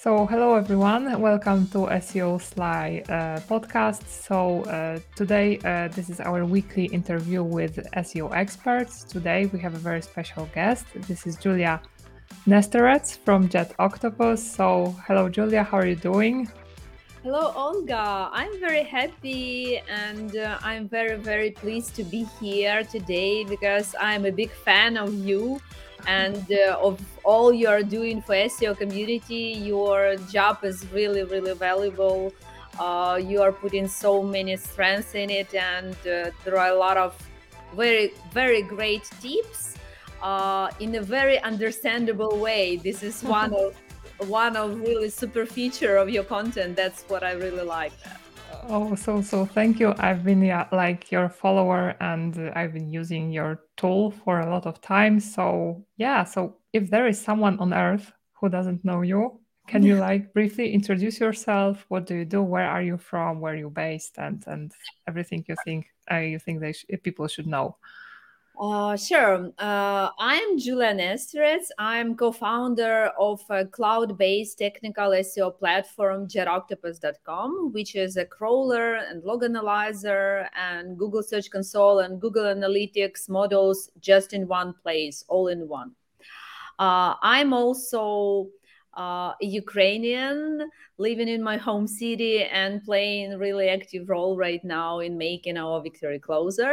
So, hello everyone, welcome to SEOSLY uh, podcast. So, uh, today uh, this is our weekly interview with SEO experts. Today we have a very special guest. This is Julia Nesterets from JetOctopus. So, hello Julia, how are you doing? Hello, Olga. I'm very happy and uh, I'm very, very pleased to be here today because I'm a big fan of you and uh, of all you are doing for SEO community. Your job is really, really valuable. Uh, you are putting so many strengths in it, and uh, there are a lot of very, very great tips uh, in a very understandable way. This is one of one of really super feature of your content. That's what I really like. Oh, so so thank you. I've been yeah, like your follower and uh, I've been using your tool for a lot of time. So yeah, so if there is someone on earth who doesn't know you, can you like briefly introduce yourself? What do you do? Where are you from? Where are you based? And and everything you think uh, you think they sh- people should know. Uh, sure. Uh, I'm Julia Nesterets. I'm co-founder of a cloud-based technical SEO platform, jetoctopus.com, which is a crawler and log analyzer and Google Search Console and Google Analytics models just in one place, all in one. Uh, I'm also uh, Ukrainian living in my home city and playing really active role right now in making our victory closer.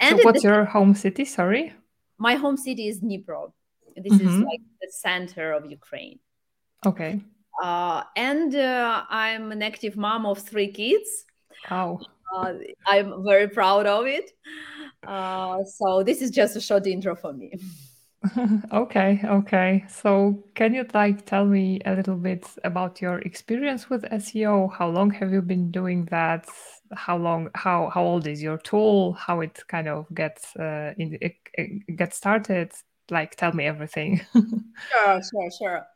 And so what's the, your home city? Sorry. My home city is Dnipro. This mm-hmm. is like the center of Ukraine. Okay. Uh, and uh, I'm an active mom of three kids. Wow. Uh, I'm very proud of it. Uh, so this is just a short intro for me. okay, okay. So can you like tell me a little bit about your experience with SEO? How long have you been doing that? How long? How how old is your tool? How it kind of gets uh, in, it, gets started? Like, tell me everything. sure, sure, sure.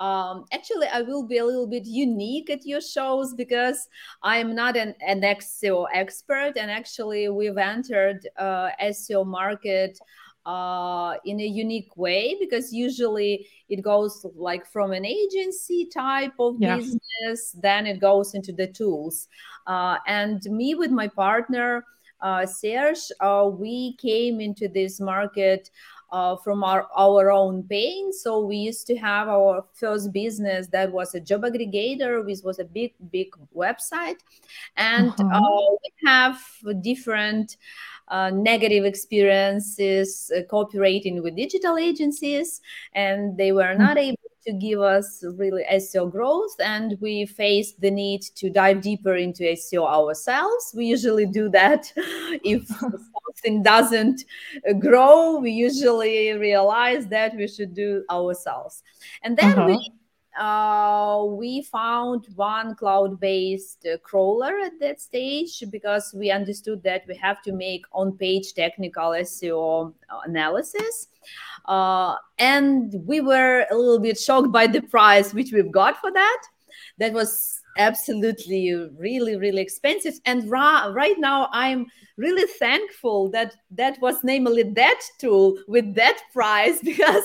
Um, actually, I will be a little bit unique at your shows because I'm not an, an SEO expert, and actually, we've entered uh, SEO market uh, in a unique way because usually it goes like from an agency type of yeah. business, then it goes into the tools. Uh, and me with my partner, uh, Serge, uh, we came into this market. Uh, from our, our own pain. So we used to have our first business that was a job aggregator, which was a big, big website. And uh-huh. uh, we have different uh, negative experiences uh, cooperating with digital agencies, and they were not mm-hmm. able to give us really SEO growth, and we faced the need to dive deeper into SEO ourselves. We usually do that if something doesn't uh, grow. We usually realize that we should do ourselves, and then uh-huh. we uh, we found one cloud-based crawler at that stage because we understood that we have to make on-page technical SEO analysis. Uh, and we were a little bit shocked by the price which we've got for that. That was absolutely really really expensive and ra- right now i'm really thankful that that was namely that tool with that price because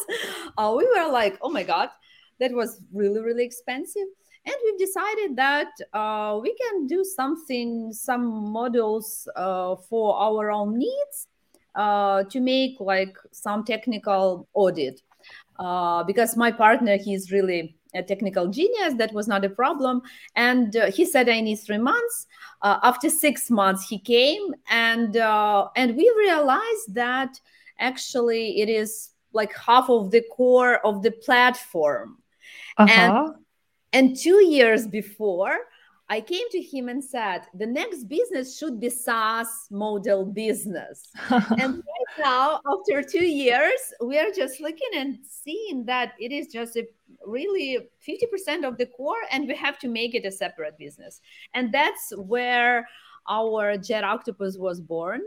uh, we were like oh my god that was really really expensive. And we've decided that uh, we can do something some models uh, for our own needs uh, to make like some technical audit. Uh, because my partner he's really a technical genius that was not a problem. And uh, he said i need three months. Uh, after six months he came. And and we realized that actually it is like half of the core of the platform uh-huh. And, and two years before, I came to him and said, the next business should be SaaS model business. and right now, after two years, we are just looking and seeing that it is just a really 50% of the core, and we have to make it a separate business. And that's where our JetOctopus was born.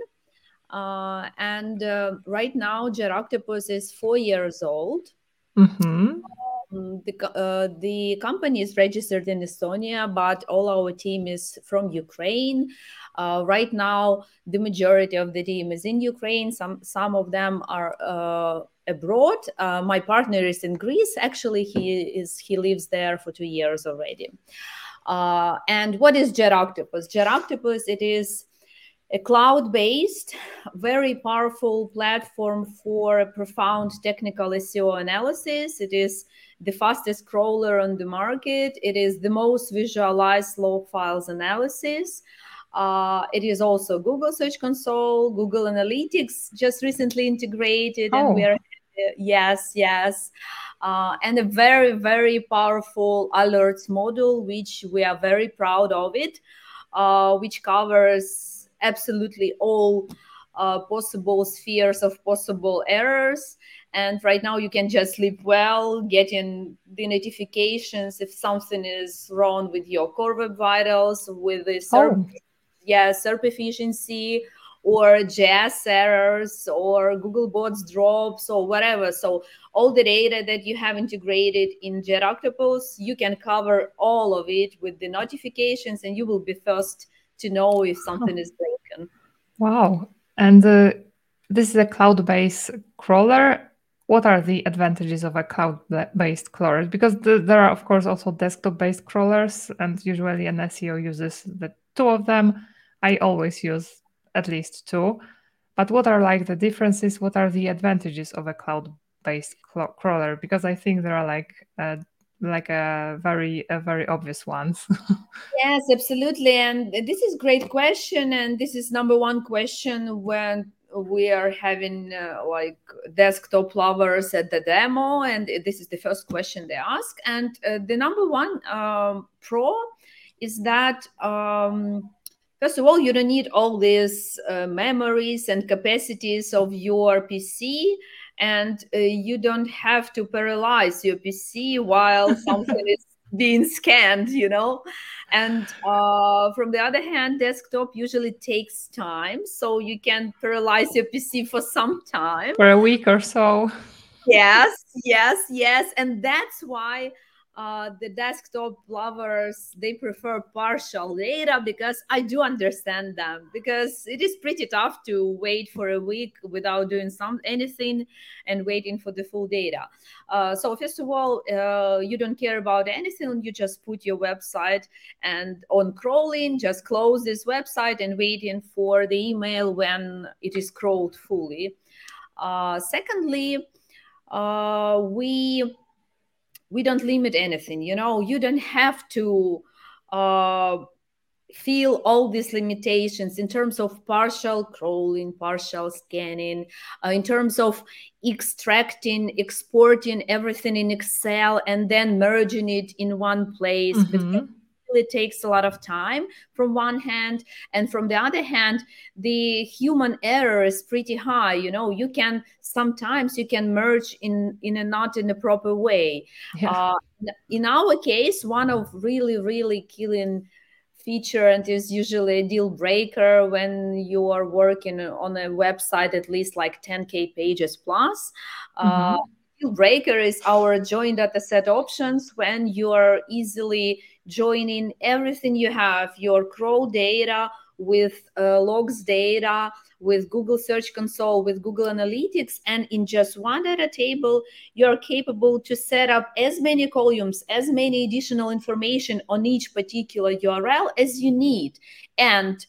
Uh, and uh, right now, JetOctopus is four years old. Mm-hmm. Um, the, uh, the company is registered in Estonia, but all our team is from Ukraine. Uh, right now, the majority of the team is in Ukraine. Some some of them are uh, abroad. Uh, my partner is in Greece. Actually, he is he lives there for two years already. Uh, and what is JetOctopus? JetOctopus it is a cloud-based, very powerful platform for profound technical SEO analysis. It is the fastest crawler on the market. It is the most visualized log files analysis. Uh, it is also Google Search Console, Google Analytics just recently integrated, oh. and we are yes, yes, uh, and a very very powerful alerts model, which we are very proud of it, uh, which covers absolutely all uh, possible spheres of possible errors. And right now, you can just sleep well, getting the notifications if something is wrong with your core web vitals, with the SERP, oh. yeah, SERP efficiency, or JS errors, or Googlebots drops, or whatever. So all the data that you have integrated in JetOctopus, you can cover all of it with the notifications, and you will be first to know if something oh. is broken. Wow! And uh, this is a cloud-based crawler what are the advantages of a cloud-based crawler? Because the, there are, of course, also desktop-based crawlers, and usually an SEO uses the two of them. I always use at least two. But what are like the differences? What are the advantages of a cloud-based crawler? Because I think there are like uh, like a very a very obvious ones yes absolutely and this is great question and this is number one question when we are having uh, like desktop lovers at the demo and this is the first question they ask. And uh, the number one um, pro is that um, first of all you don't need all these uh, memories and capacities of your pc and uh, you don't have to paralyze your pc while something is being scanned you know? And uh, from the other hand desktop usually takes time so you can paralyze your pc for some time. For a week or so. Yes yes yes. And that's why uh, the desktop lovers they prefer partial data because i do understand them because it is pretty tough to wait for a week without doing some anything and waiting for the full data. Uh, so first of all uh, you don't care about anything you just put your website and on crawling just close this website and waiting for the email when it is crawled fully. Uh, secondly uh, we we don't limit anything you know? You don't have to uh, feel all these limitations in terms of partial crawling partial scanning uh, in terms of extracting exporting everything in excel and then merging it in one place mm-hmm really takes a lot of time from one hand and from the other hand the human error is pretty high you know you can sometimes you can merge in in a not in a proper way yeah. uh, in our case one of really really killing feature and is usually a deal breaker when you are working on a website at least like 10k pages plus mm-hmm. uh, deal breaker is our join data set options when you are easily joining everything you have your crawl data with uh, logs data with google search console with google analytics and in just one data table you're capable to set up as many columns as many additional information on each particular url as you need. And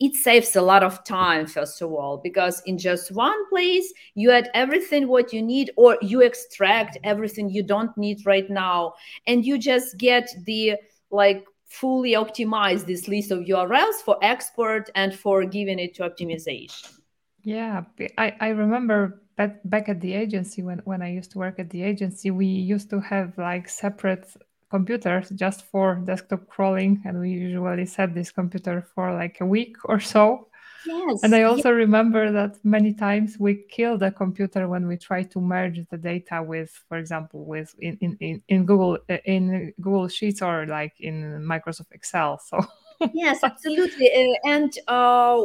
it saves a lot of time first of all because in just one place you add everything what you need or you extract everything you don't need right now and you just get the like fully optimize this list of urls for export and for giving it to optimization. Yeah i, I remember back, at the agency when, when i used to work at the agency we used to have like separate computers just for desktop crawling and we usually set this computer for like a week or so yes and i also yes. remember that many times we kill the computer when we try to merge the data with for example with in in, in google in google sheets or like in microsoft excel so yes absolutely uh, and uh,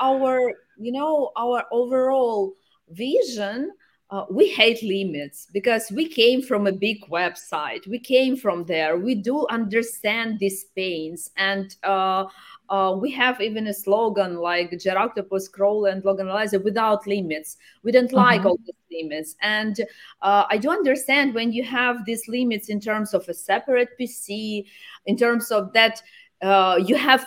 our you know our overall vision uh, we hate limits because we came from a big website. We came from there. We do understand these pains. And uh, uh, we have even a slogan like JetOctopus scroll and log analyzer without limits. We don't like uh-huh. all these limits. And uh, I do understand when you have these limits in terms of a separate PC, in terms of that uh, you have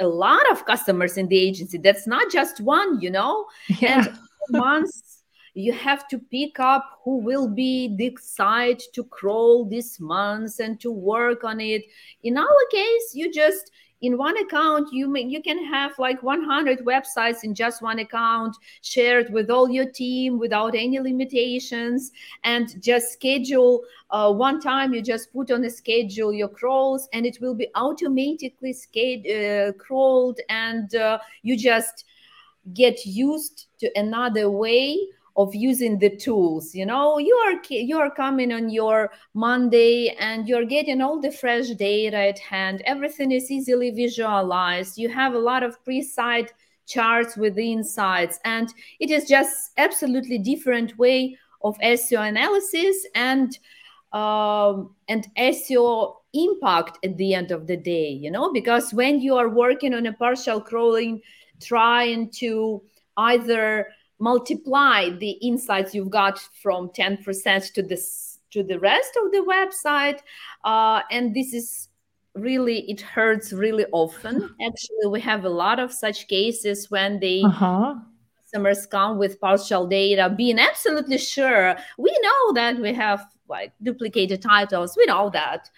a lot of customers in the agency. That's not just one, you know? Yeah. And once you have to pick up who will be the site to crawl this month and to work on it. In our case, you just in one account you may, you can have like 100 websites in just one account shared with all your team without any limitations and just schedule uh, one time you just put on a schedule your crawls and it will be automatically scaled, uh, crawled and uh, you just get used to another way of using the tools you know? You are you are coming on your monday and you're getting all the fresh data at hand. Everything is easily visualized. You have a lot of pre-site charts with the insights and it is just absolutely different way of seo analysis and um, and seo impact at the end of the day you know? Because when you are working on a partial crawling trying to either multiply the insights you've got from 10% to this to the rest of the website uh, and this is really it hurts really often. Actually we have a lot of such cases when the uh-huh. customers come with partial data being absolutely sure. We know that we have like duplicated titles. We know that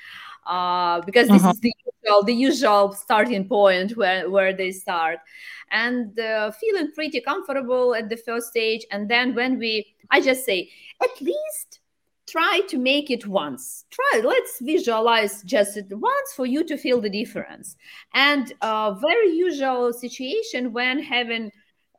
uh, because this uh-huh. is the usual the usual starting point where where they start. And uh, feeling pretty comfortable at the first stage. And then when we i just say at least try to make it once. Try let's visualize just it once for you to feel the difference. And a very usual situation when having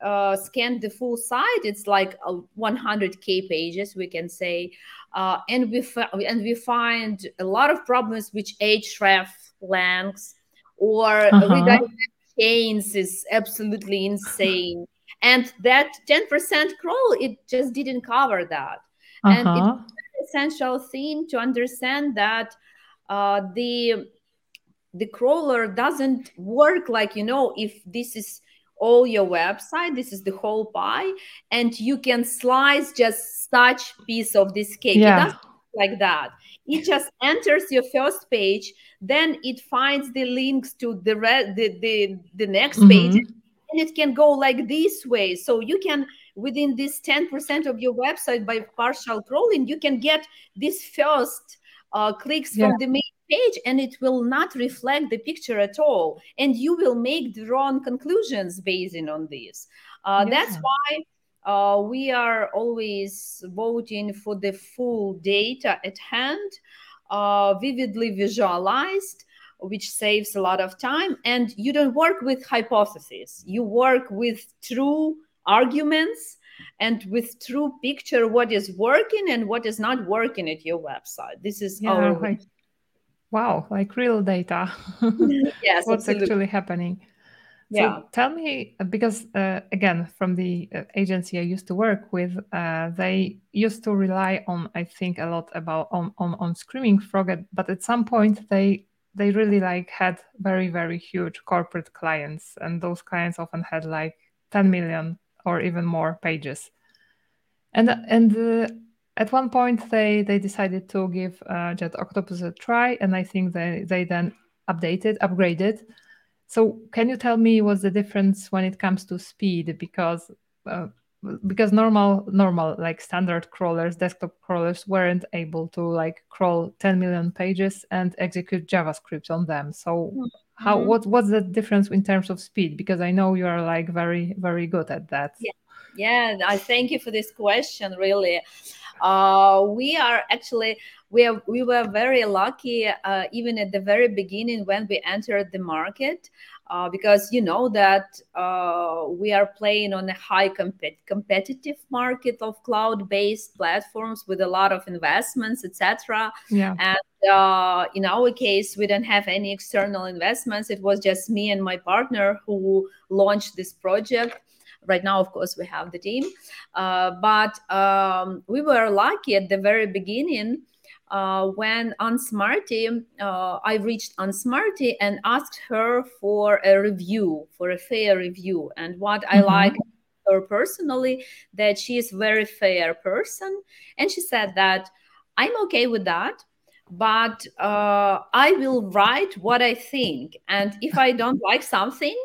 uh, scanned the full site it's like 100k pages we can say uh, and we and we find a lot of problems with href lengths or uh-huh chains is absolutely insane. and that 10% crawl, it just didn't cover that. Uh-huh. And it's an essential thing to understand that uh, the the crawler doesn't work like you know if this is all your website. This is the whole pie. And you can slice just such piece of this cake. Yeah. like that. It just enters your first page. Then it finds the links to the re- the, the, the next mm-hmm. page. And it can go like this way. So you can within this 10% of your website by partial crawling you can get this first uh, clicks yeah. from the main page and it will not reflect the picture at all. And you will make the wrong conclusions basing on this. Uh, yeah. that's why uh, we are always voting for the full data at hand uh, vividly visualized which saves a lot of time. And you don't work with hypotheses. You work with true arguments and with true picture what is working and what is not working at your website. This is yeah, our like, wow like real data yes what's absolutely. actually happening yeah. So tell me, uh, because uh, again, from the uh, agency I used to work with, uh, they used to rely on, I think, a lot about on on, on Screaming Frog, but at some point they they really like had very very huge corporate clients, and those clients often had like 10 million or even more pages, and and. Uh, at one point, they, they decided to give uh, octopus a try, and I think they, they then updated, upgraded, so can you tell me what's the difference when it comes to speed? Because uh, because normal normal like standard crawlers, desktop crawlers weren't able to like crawl 10 million pages and execute JavaScript on them. So mm-hmm. how what what's the difference in terms of speed? Because I know you are like very very good at that. Yeah, yeah. I thank you for this question. Really, uh, we are actually we are, we were very lucky uh, even at the very beginning when we entered the market uh, because you know that uh, we are playing on a high comp- competitive market of cloud-based platforms with a lot of investments etc yeah. and uh, in our case we didn't have any external investments. It was just me and my partner who launched this project right now of course we have the team uh, but um, we were lucky at the very beginning uh, when Ann Smarty, uh, I reached Ann Smarty and asked her for a review, for a fair review. And what mm-hmm. I like her personally, that she is very fair person. And she said that I'm okay with that, but uh, I will write what I think. And if I don't like something,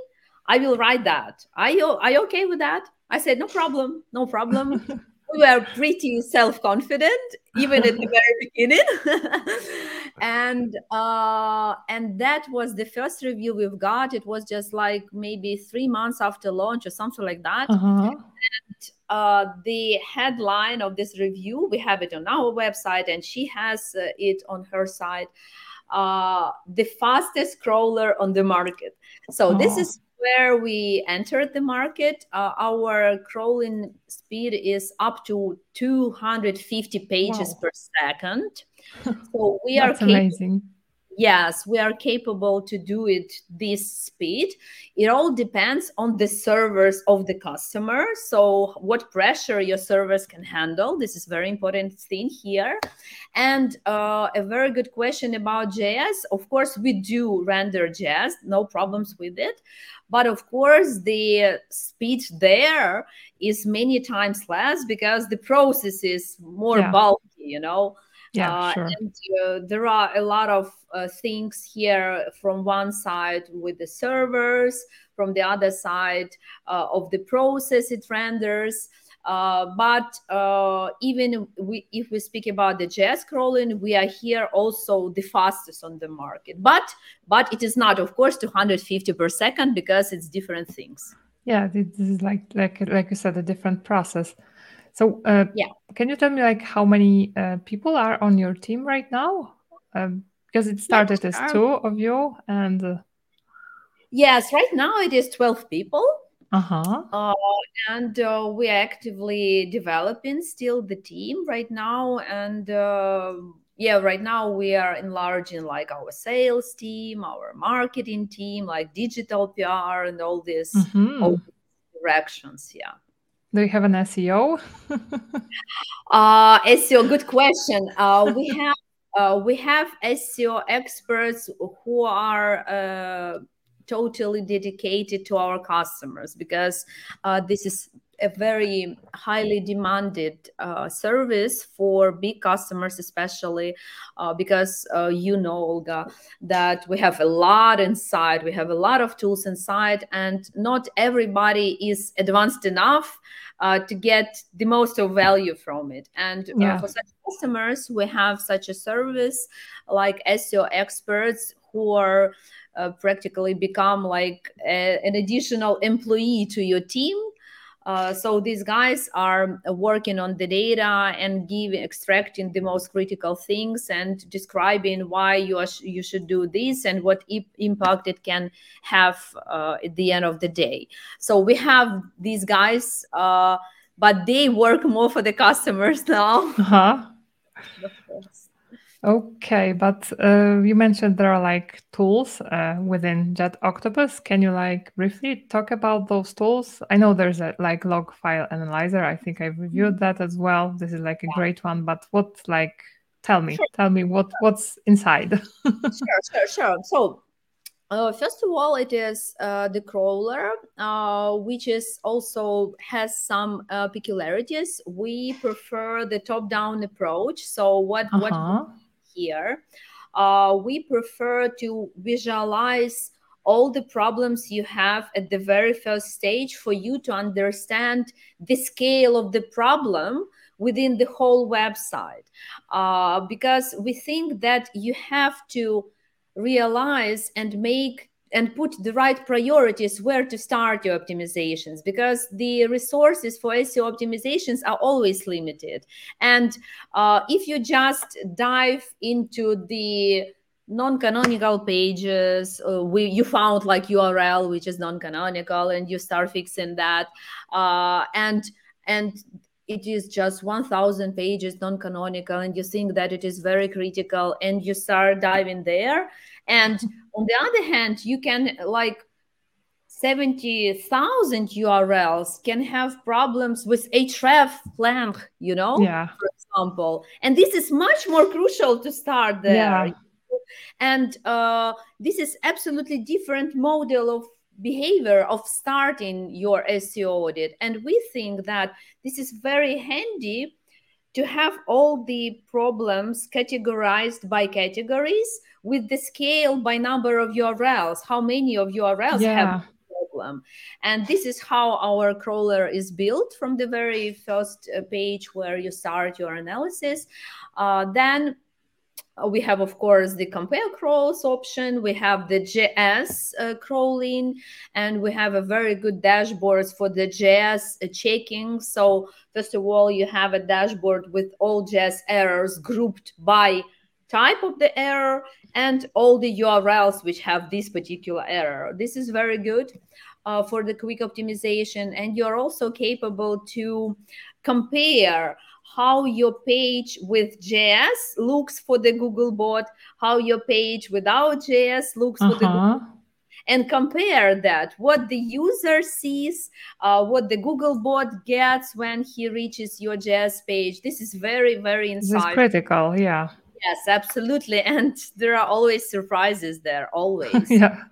I will write that. Are you, are you okay with that? I said, no problem, no problem. we were pretty self-confident even at the very beginning and uh, and that was the first review we've got it was just like maybe three months after launch or something like that uh-huh. and uh, the headline of this review we have it on our website and she has uh, it on her site uh, the fastest crawler on the market so oh. this is where we entered the market, uh, our crawling speed is up to 250 pages wow. per second. So we are amazing. Yes, we are capable to do it this speed. It all depends on the servers of the customer. So what pressure your servers can handle. This is very important thing here. And uh, a very good question about JS. Of course, we do render JS, no problems with it. But of course, the speed there is many times less because the process is more yeah. bulky, you know. Yeah, uh, sure. And uh, there are a lot of uh, things here from one side with the servers, from the other side uh, of the process it renders. Uh, but uh, even we, if we speak about the JS crawling, we are here also the fastest on the market. But but it is not, of course, 250 per second because it's different things. Yeah, this is like like like you said, a different process. So uh, yeah, can you tell me like how many uh, people are on your team right now? Um, because it started yeah, as two of you, and uh, yes, right now it is 12 people uh-huh. Uh, and uh, we're actively developing still the team right now. And uh, yeah, right now we are enlarging like our sales team, our marketing team, like digital PR and all these mm-hmm. all directions. Yeah. Do you have an SEO? uh, SEO, good question. Uh, we have uh, we have SEO experts who are uh, totally dedicated to our customers because uh, this is a very highly demanded uh, service for big customers especially uh, because uh, you know olga that we have a lot inside we have a lot of tools inside and not everybody is advanced enough uh, to get the most of value from it and uh, yeah. for such customers we have such a service like seo experts who are uh, practically become like a, an additional employee to your team. Uh, so these guys are working on the data and giving extracting the most critical things and describing why you are, you should do this and what impact it can have uh, at the end of the day. So we have these guys, uh, but they work more for the customers now. Uh-huh. Okay, but uh, you mentioned there are like tools uh, within JetOctopus. Can you like briefly talk about those tools? I know there's a like log file analyzer. I think I've reviewed that as well. This is like a great one. But what like tell me, sure. tell me what what's inside. sure, sure, sure. So uh, first of all, it is uh, the crawler, uh, which is also has some uh, peculiarities. We prefer the top-down approach. So what uh-huh. what here. Uh, we prefer to visualize all the problems you have at the very first stage for you to understand the scale of the problem within the whole website. Uh, because we think that you have to realize and make and put the right priorities where to start your optimizations because the resources for SEO optimizations are always limited. And uh, if you just dive into the non-canonical pages uh, we, you found like url which is non-canonical and you start fixing that uh, and and it is just 1000 pages non-canonical and you think that it is very critical and you start diving there and on the other hand you can like 70,000 URLs can have problems with href length, you know, yeah. for example. And this is much more crucial to start there. Yeah. And uh, this is absolutely different model of behavior of starting your SEO audit. And we think that this is very handy to have all the problems categorized by categories with the scale by number of URLs. How many of URLs yeah. have problem? And this is how our crawler is built from the very first uh, page where you start your analysis. Uh, then uh, we have, of course, the compare crawls option. We have the JS uh, crawling, and we have a very good dashboards for the JS uh, checking. So first of all, you have a dashboard with all JS errors grouped by type of the error and all the URLs which have this particular error. This is very good uh, for the quick optimization. And you're also capable to compare how your page with JS looks for the Google bot, how your page without JS looks uh-huh. for the Google uh-huh. and compare that what the user sees uh, what the google bot gets when he reaches your js page this is very very insightful this is critical yeah yes absolutely. And there are always surprises there always. Yeah.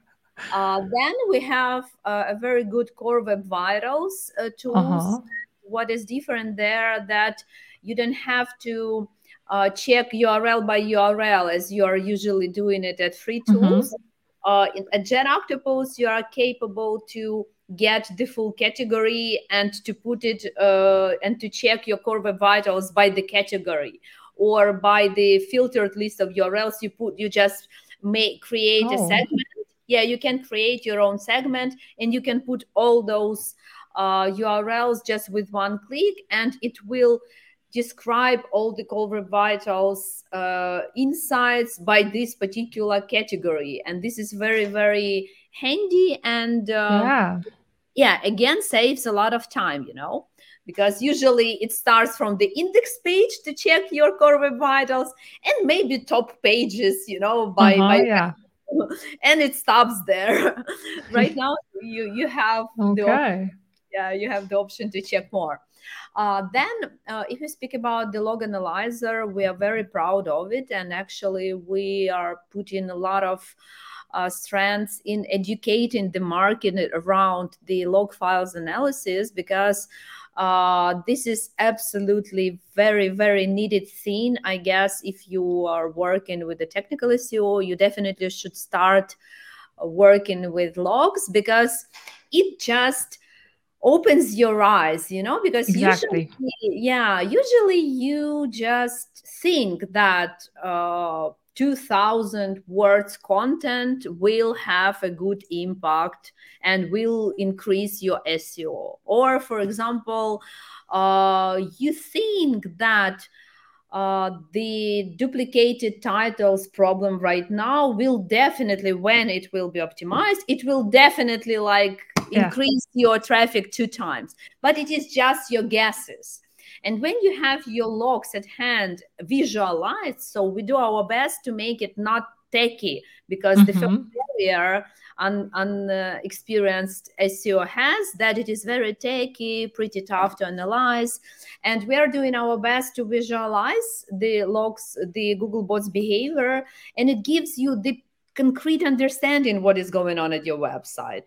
Uh, then we have uh, a very good core web vitals uh, tools. Uh-huh. what is different there that you don't have to uh, check url by url as you are usually doing it at free Mm-hmm. tools. Uh, in, at JetOctopus, you are capable to get the full category and to put it uh, and to check your core web vitals by the category or by the filtered list of URLs. You put you just make create Oh. a segment. Yeah, you can create your own segment and you can put all those uh, URLs just with one click, and it will describe all the core vitals uh, insights by this particular category and this is very very handy and uh, yeah yeah again saves a lot of time you know because usually it starts from the index page to check your core web vitals and maybe top pages you know by, Uh-huh, by yeah. and it stops there. Right now you you have the op- okay. yeah you have the option to check more. Uh, then, uh, if we speak about the log analyzer, we are very proud of it, and actually, we are putting a lot of uh, strengths in educating the market around the log files analysis because uh, this is absolutely very very needed thing. I guess if you are working with the technical SEO, you definitely should start working with logs because it just opens your eyes you know because exactly usually yeah usually you just think that uh 2000 words content will have a good impact and will increase your seo or for example uh you think that uh, the duplicated titles problem right now will definitely when it will be optimized it will definitely like Yeah. increase your traffic two times. But it is just your guesses and when you have your logs at hand visualized so we do our best to make it not techy because the first Mhm. barrier un, unexperienced SEO has that it is very techy, pretty tough to analyze, and we are doing our best to visualize the logs, the Google bots behavior, and it gives you the concrete understanding what is going on at your website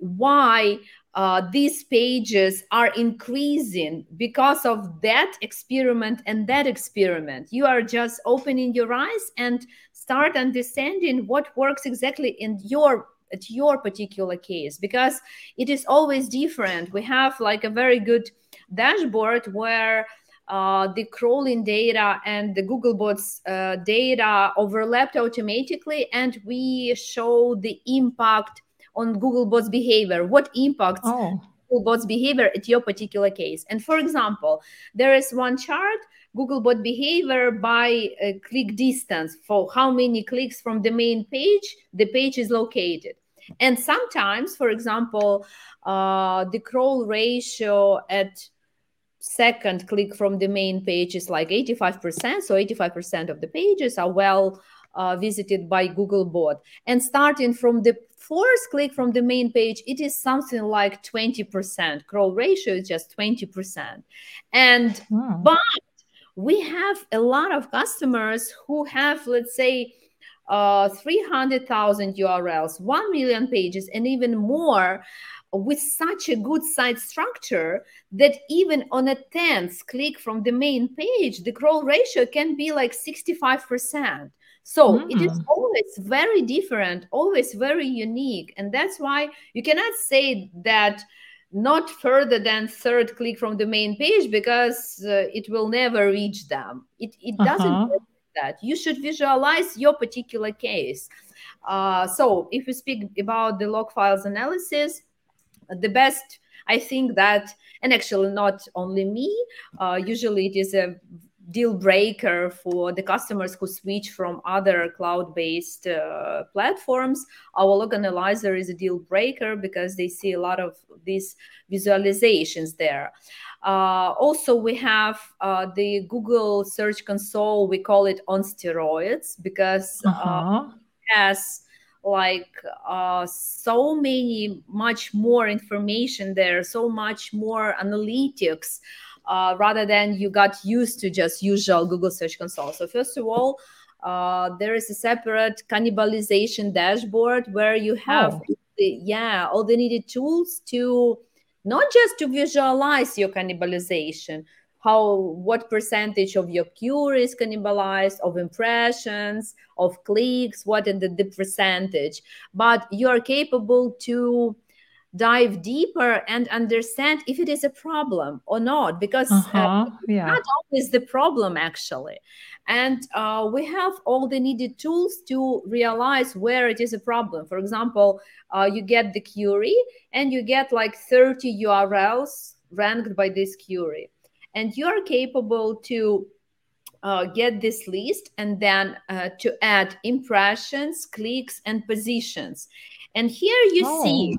why uh, these pages are increasing because of that experiment and that experiment. You are just opening your eyes and start understanding what works exactly in your at your particular case because it is always different. We have like a very good dashboard where uh, the crawling data and the Googlebots uh, data overlapped automatically, and we show the impact on Googlebots behavior. What impacts Oh, Googlebot's behavior at your particular case? And for example, there is one chart Googlebot behavior by uh, click distance for how many clicks from the main page the page is located. And sometimes, for example, uh, the crawl ratio at second click from the main page is like 85%. So 85% of the pages are well uh, visited by Googlebot. And starting from the first click from the main page, it is something like 20%. Crawl ratio is just 20%. And hmm. but we have a lot of customers who have, let's say, uh, 300,000 URLs, 1 million pages, and even more with such a good site structure that even on a 10th click from the main page, the crawl ratio can be like 65%. So mm. it is hmm. always very different, always very unique. And that's why you cannot say that not further than third click from the main page because uh, it will never reach them. It, it uh-huh. doesn't work like that. You should visualize your particular case. Uh, so if we speak about the log files analysis, the best, I think that, and actually not only me, uh, usually it is a deal breaker for the customers who switch from other cloud-based uh, platforms our log analyzer is a deal breaker because they see a lot of these visualizations there uh, also we have uh, the google search console we call it on steroids because uh, uh-huh. has like uh, so many much more information there so much more analytics uh, rather than you got used to just usual Google Search Console. So first of all, uh, there is a separate cannibalization dashboard where you have oh. the, yeah all the needed tools to not just to visualize your cannibalization how what percentage of your query is cannibalized of impressions of clicks what is the, the percentage but you are capable to dive deeper and understand if it is a problem or not because uh, uh-huh. uh, yeah. not always the problem actually and uh, we have all the needed tools to realize where it is a problem for example uh, you get the query and you get like 30 urls ranked by this query and you are capable to uh, get this list and then uh, to add impressions clicks and positions and here you oh. see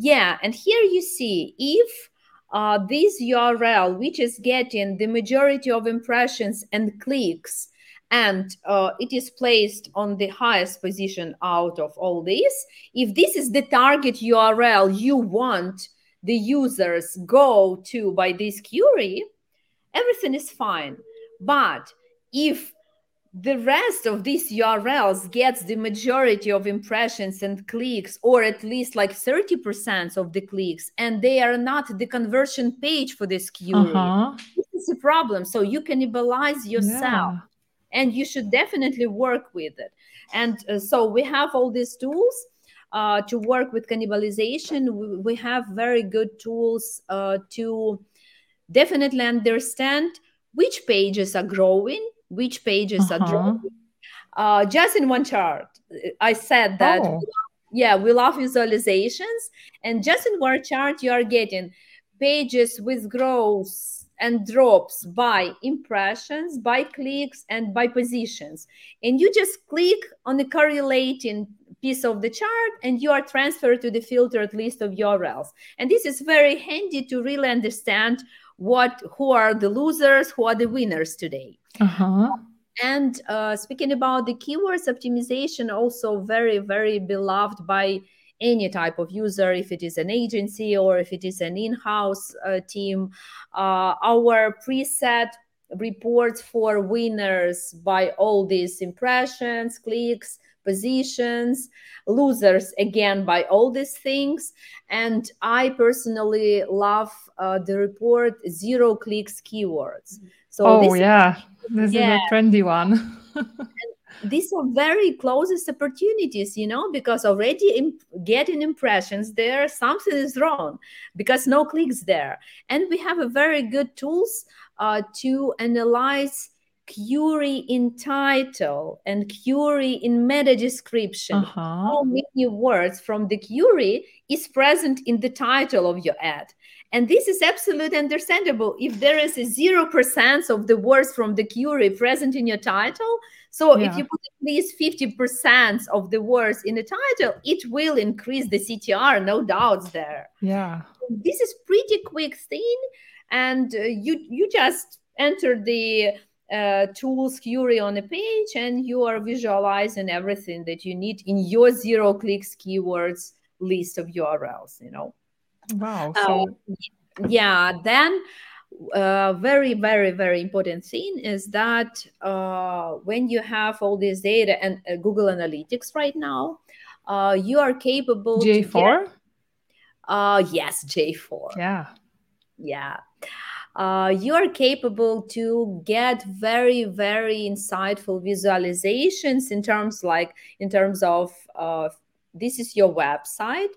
yeah, and here you see if uh, this URL, which is getting the majority of impressions and clicks, and uh, it is placed on the highest position out of all this, if this is the target URL you want the users go to by this query, everything is fine. But if the rest of these URLs gets the majority of impressions and clicks, or at least like 30% of the clicks, and they are not the conversion page for this query. Uh-huh. This is a problem. So you cannibalize yourself. Yeah. And you should definitely work with it. And uh, so we have all these tools uh, to work with cannibalization. We, we have very good tools uh, to definitely understand which pages are growing which pages uh-huh. are drawn. Uh, just in one chart, I said that. Oh. Yeah, we love visualizations, and just in one chart, you are getting pages with growth and drops by impressions, by clicks, and by positions. And you just click on the correlating piece of the chart and you are transferred to the filtered list of URLs. And this is very handy to really understand what who are the losers, who are the winners today. Uh-huh. And uh, speaking about the keywords optimization, also very, very beloved by any type of user, if it is an agency or if it is an in house uh, team. Uh, our preset reports for winners by all these impressions, clicks, positions, losers again by all these things. And I personally love uh, the report zero clicks keywords. So oh yeah, this yeah. is a trendy one. these are very closest opportunities, you know, because already imp- getting impressions there, something is wrong because no clicks there. And we have a very good tools uh, to analyze query in title and query in meta description. Uh-huh. How many words from the query is present in the title of your ad? And this is absolutely understandable if there is a zero percent of the words from the query present in your title. So yeah. if you put at least 50% of the words in the title, it will increase the CTR, no doubts there. Yeah. This is pretty quick thing. And uh, you you just enter the uh, tools query on a page and you are visualizing everything that you need in your zero clicks keywords list of urls you know? Wow so uh, yeah then uh, very very very important thing is that uh, when you have all this data and uh, google analytics right now uh, you are capable GA4 get, uh, yes GA4 yeah. Yeah uh, you are capable to get very very insightful visualizations in terms like in terms of uh, this is your website.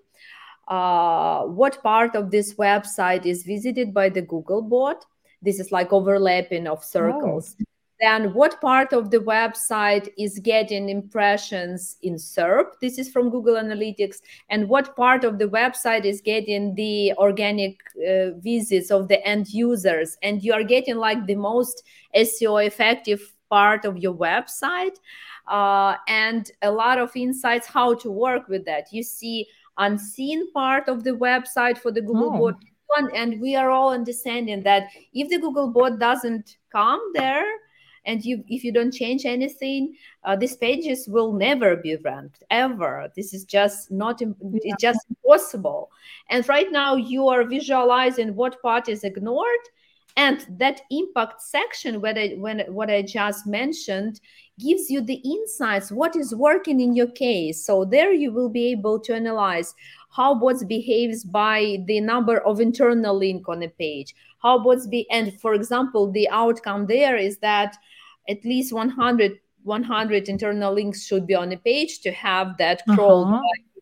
Uh, what part of this website is visited by the google bot? This is like overlapping of circles. oh then what part of the website is getting impressions in SERP? This is from Google Analytics. And what part of the website is getting the organic uh, visits of the end users? And you are getting like the most SEO effective part of your website uh, and a lot of insights how to work with that. You see unseen part of the website for the Google oh. bot and we are all understanding that if the google bot doesn't come there and you if you don't change anything uh, these pages will never be ranked ever this is just not yeah. it's just impossible and right now you are visualizing what part is ignored and that impact section I, when what i just mentioned gives you the insights what is working in your case so there you will be able to analyze how bots behaves by the number of internal link on a page how bots be and for example the outcome there is that at least 100 100 internal links should be on a page to have that crawled uh-huh.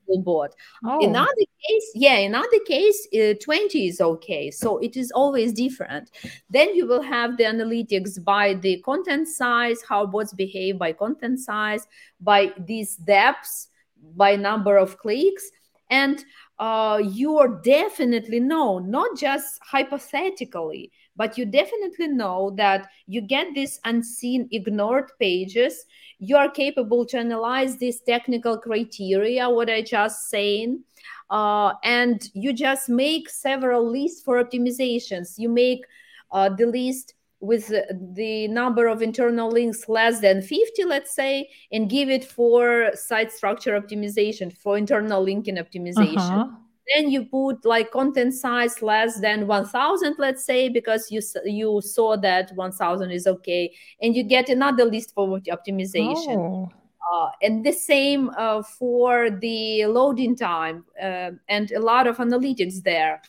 Google bot. Oh. In other case, yeah, in other case, uh, 20 is okay. So it is always different. Then you will have the analytics by the content size, how bots behave by content size, by these depths, by number of clicks. And uh, you are definitely know, not just hypothetically, but you definitely know that you get these unseen ignored pages. You are capable to analyze these technical criteria what i just saying uh, and you just make several lists for optimizations. You make uh, the list with the number of internal links less than 50 let's say and give it for site structure optimization for internal linking optimization. Uh-huh then you put like content size less than 1000 let's say because you you saw that 1000 is okay and you get another list for optimization. Oh. uh, and the same uh, for the loading time uh, and a lot of analytics there.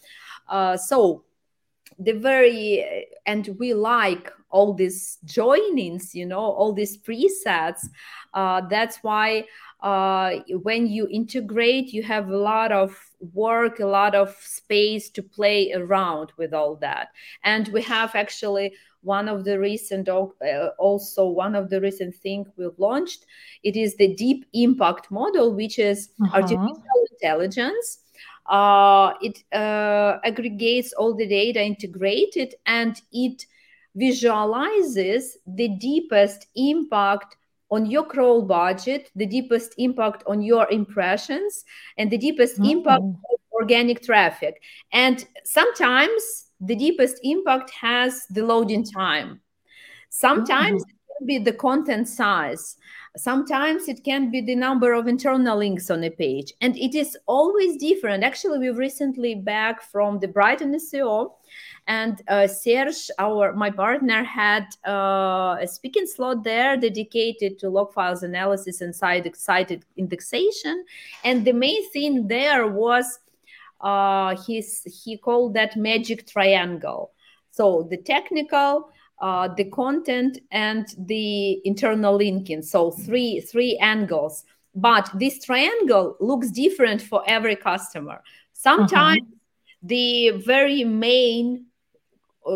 Uh, so the very and we like all these joinings you know all these presets. Uh, that's why uh, when you integrate you have a lot of work a lot of space to play around with all that. And we have actually one of the recent uh, also one of the recent things we've launched. It is the deep impact model which is uh-huh. artificial intelligence. Uh, it uh, aggregates all the data integrated and it visualizes the deepest impact on your crawl budget, the deepest impact on your impressions, and the deepest mm-hmm. impact on organic traffic. And sometimes the deepest impact has the loading time. Sometimes mm-hmm. it can be the content size. Sometimes it can be the number of internal links on a page. And it is always different. Actually, we've recently back from the BrightonSEO and uh, Serge, our my partner, had uh, a speaking slot there dedicated to log files analysis and site, site indexation. And the main thing there was uh, his, he called that magic triangle. So the technical, uh, the content, and the internal linking. So three three angles. But this triangle looks different for every customer. Sometimes uh-huh. the very main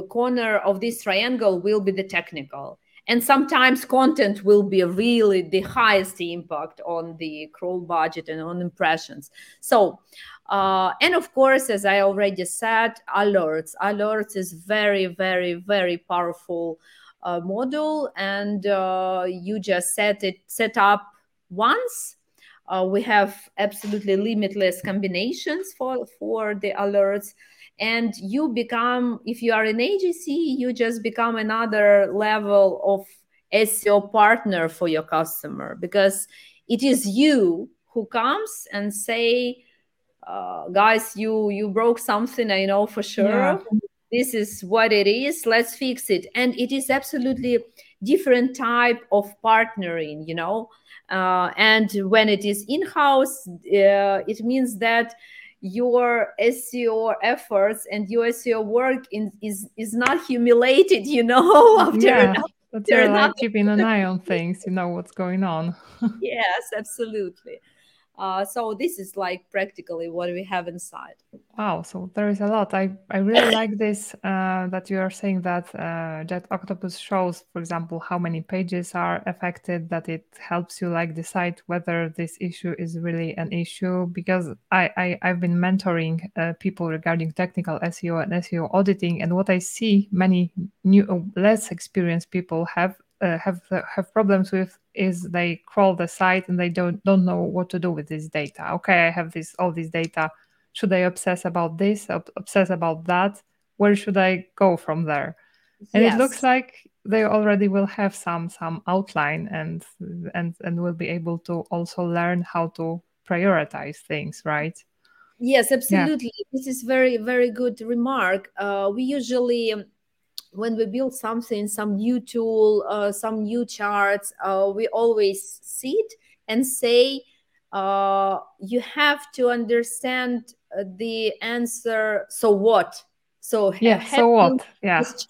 corner of this triangle will be the technical and sometimes content will be really the highest impact on the crawl budget and on impressions so uh, and of course as i already said alerts. Alerts is very very very powerful uh, model and uh, you just set it set up once. Uh, we have absolutely limitless combinations for for the alerts. And you become if you are an agency you just become another level of seo partner for your customer because it is you who comes and say uh, guys you you broke something i know for sure yeah. this is what it is let's fix it and it is absolutely different type of partnering you know uh, and when it is in-house uh, it means that your SEO efforts and your SEO work in, is is not humiliated, you know, after, yeah, after like keeping an eye on things, you know what's going on. yes, absolutely. Uh, so this is like practically what we have inside. Wow, so there is a lot. I, I really like this uh, that you are saying that uh, JetOctopus shows, for example, how many pages are affected, that it helps you like decide whether this issue is really an issue. Because I, I, I've been mentoring uh, people regarding technical SEO and SEO auditing, and what I see many new, less experienced people have uh, have have problems with is they crawl the site and they don't don't know what to do with this data. Okay, I have this all this data. Should I obsess about this? Obsess about that? Where should I go from there? And yes. it looks like they already will have some some outline and and and will be able to also learn how to prioritize things, right? Yes, absolutely. Yeah. This is very very good remark. Uh, we usually when we build something, some new tool, uh, some new charts, uh, we always sit and say, uh, you have to understand uh, the answer. So what? So yeah, so what? Yeah. Chart,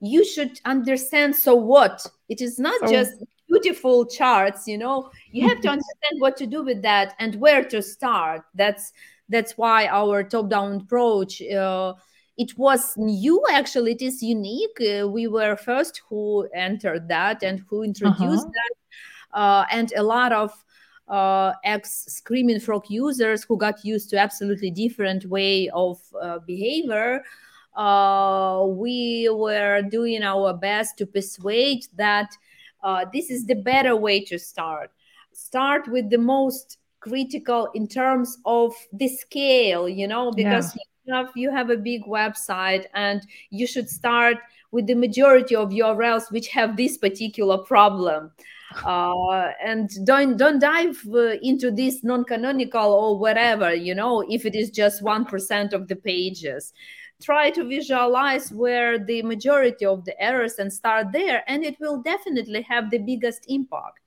you should understand. So what? It is not so... just beautiful charts. You know, you have to understand what to do with that and where to start. That's that's why our top-down approach uh, it was new actually it is unique. Uh, we were first who entered that and who introduced uh-huh. that. Uh, and a lot of uh, ex screaming frog users who got used to absolutely different way of uh, behavior uh, we were doing our best to persuade that uh, this is the better way to start. Start with the most critical in terms of the scale you know because yeah have you have a big website and you should start with the majority of urls which have this particular problem. Uh, and don't don't dive uh, into this non-canonical or whatever you know if it is just 1% of the pages. Try to visualize where the majority of the errors and start there and it will definitely have the biggest impact.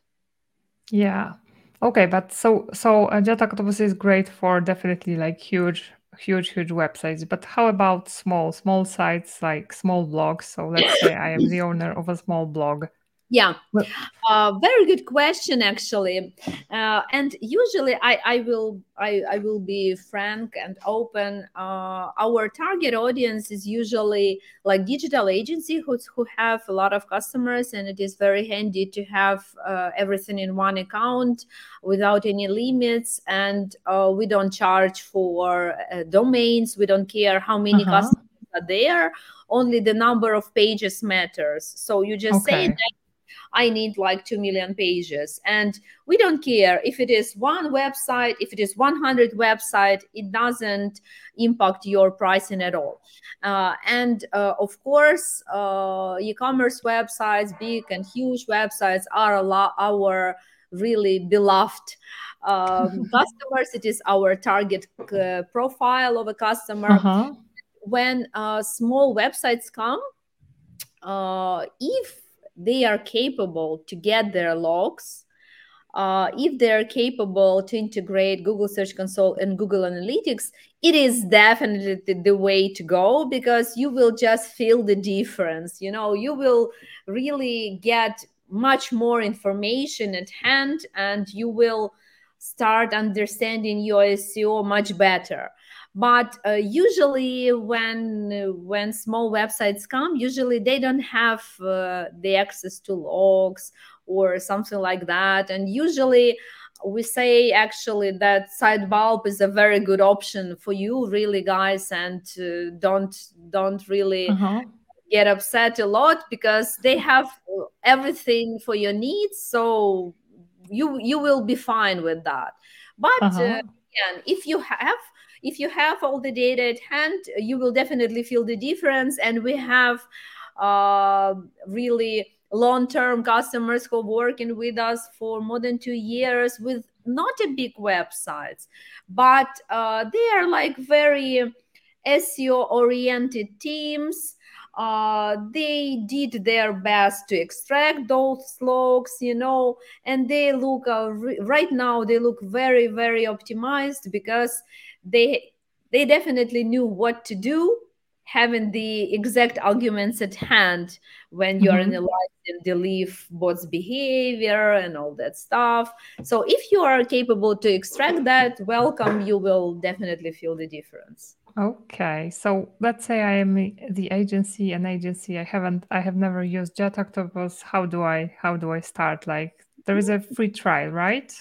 Yeah. Okay but so so uh, JetOctopus is great for definitely like huge huge huge websites but how about small small sites like small blogs? So let's say i am the owner of a small blog yeah. Uh, very good question actually. Uh, and usually I, I will I, I will be frank and open. Uh, our target audience is usually like digital agency who, who have a lot of customers and it is very handy to have uh, everything in one account without any limits. And uh, we don't charge for uh, domains. We don't care how many uh-huh. customers are there. Only the number of pages matters. So you just okay. say that I need like 2 million pages. And we don't care if it is one website, if it is 100 website, it doesn't impact your pricing at all. Uh, and uh, of course, uh, e-commerce websites, big and huge websites are a lot our really beloved um, customers. It is our target uh, profile of a customer. Uh-huh. When uh, small websites come, uh, if they are capable to get their logs, uh, if they're capable to integrate Google Search Console and Google Analytics, it is definitely the, the, way to go because you will just feel the difference. You know, you will really get much more information at hand and you will start understanding your SEO much better but uh, usually when when small websites come usually they don't have uh, the access to logs or something like that and usually we say actually that Sitebulb is a very good option for you really guys and uh, don't don't really uh-huh. get upset a lot because they have everything for your needs so you you will be fine with that but uh-huh. uh, again if you have if you have all the data at hand you will definitely feel the difference. And we have uh, really long-term customers who are working with us for more than two years with not a big websites but uh, they are like very seo oriented teams. Uh, they did their best to extract those logs you know and they look uh, re- right now they look very very optimized because they they definitely knew what to do having the exact arguments at hand when you're mm-hmm. analyzing the leaf bot's behavior and all that stuff. So if you are capable to extract that, welcome, you will definitely feel the difference. Okay, so let's say I am the agency, an agency. I haven't, I have never used JetOctopus. How do I, how do I start? Like there is a free trial, right?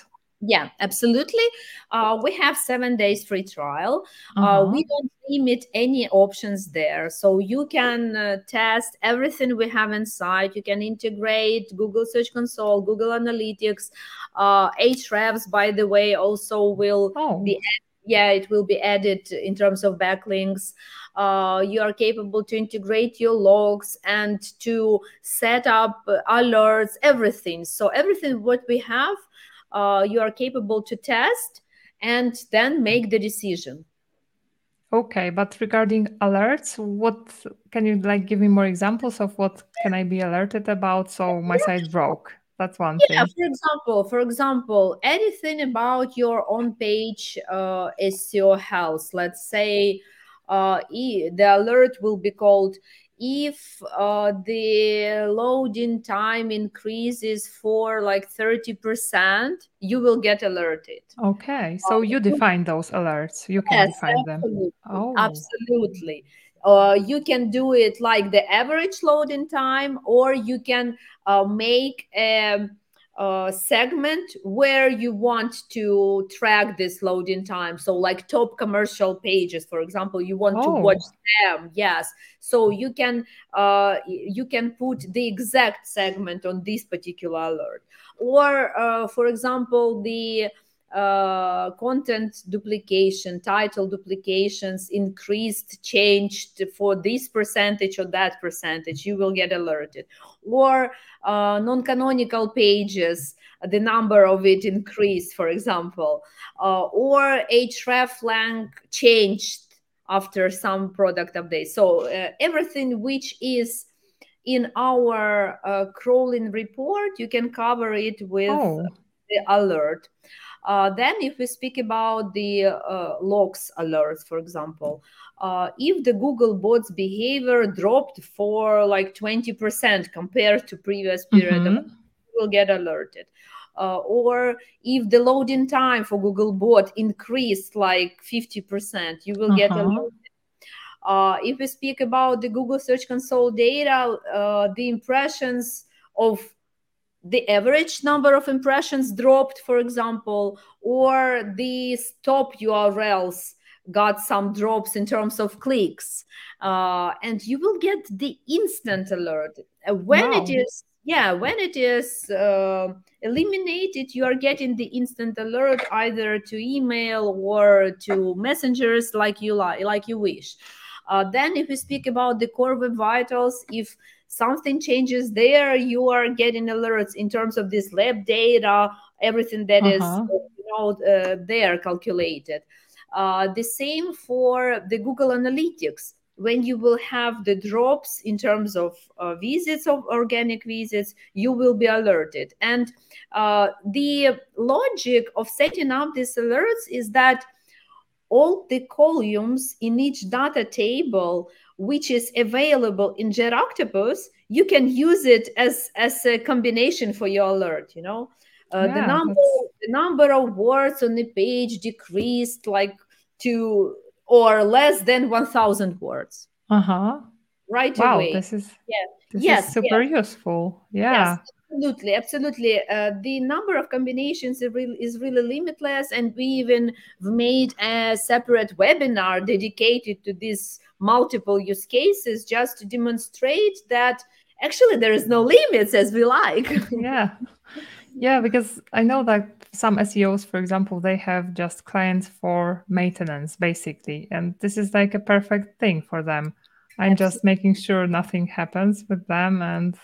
Yeah, absolutely. Uh, we have seven days free trial. Uh, uh-huh. Uh, we don't limit any options there. So you can uh, test everything we have inside. You can integrate Google Search Console, Google Analytics. Uh, Ahrefs, by the way, also will oh. be yeah, it will be added in terms of backlinks. Uh, you are capable to integrate your logs and to set up alerts, everything. So everything what we have uh, you are capable to test and then make the decision okay but regarding alerts what can you like give me more examples of what can i be alerted about so my site broke that's one thing. yeah, thing. for example, for example, anything about your on page uh, SEO health. Let's say uh, the alert will be called if uh, the loading time increases for like 30% you will get alerted. Okay so you define those alerts. You can yes, define absolutely. them oh. Absolutely. Uh, you can do it like the average loading time or you can uh, make a uh, segment where you want to track this loading time. So, like top commercial pages, for example, you want oh. to watch them. Yes, so you can uh, you can put the exact segment on this particular alert, or uh, for example, the uh, content duplication, title duplications increased, changed for this percentage or that percentage, you will get alerted. Or uh, non canonical pages, the number of it increased, for example. Uh, or hreflang changed after some product update. So uh, everything which is in our uh, crawling report, you can cover it with oh. the alert. Uh, then, if we speak about the uh, logs alerts, for example, uh, if the Google bots behavior dropped for like 20% compared to previous period, mm-hmm. you will get alerted. Uh, or if the loading time for Google bot increased like 50%, you will uh-huh. get alerted. Uh, if we speak about the Google Search Console data, uh, the impressions of the average number of impressions dropped, for example, or these top URLs got some drops in terms of clicks. Uh, and you will get the instant alert. Uh, when wow. it is, yeah, when it is uh, eliminated, you are getting the instant alert either to email or to messengers like you like, like you wish. Uh, then, if we speak about the core web vitals, if something changes there, you are getting alerts in terms of this lab data, everything that uh-huh. is you know uh, there calculated. Uh, the same for the Google Analytics. When you will have the drops in terms of uh, visits of organic visits, you will be alerted. And uh, the logic of setting up these alerts is that all the columns in each data table which is available in JetOctopus you can use it as as a combination for your alert you know? Uh, yeah, the number the number of words on the page decreased like to or less than 1000 words. Uh-huh. Right wow, away. this is yeah. this yes, is super yes. useful. Yeah. Yes, absolutely absolutely. Uh, the number of combinations is really, is really limitless and we even made a separate webinar dedicated to these multiple use cases just to demonstrate that actually there is no limits as we like yeah Yeah, because I know that some SEOs, for example, they have just clients for maintenance, basically. And this is like a perfect thing for them. I'm Absolutely. just making sure nothing happens with them. And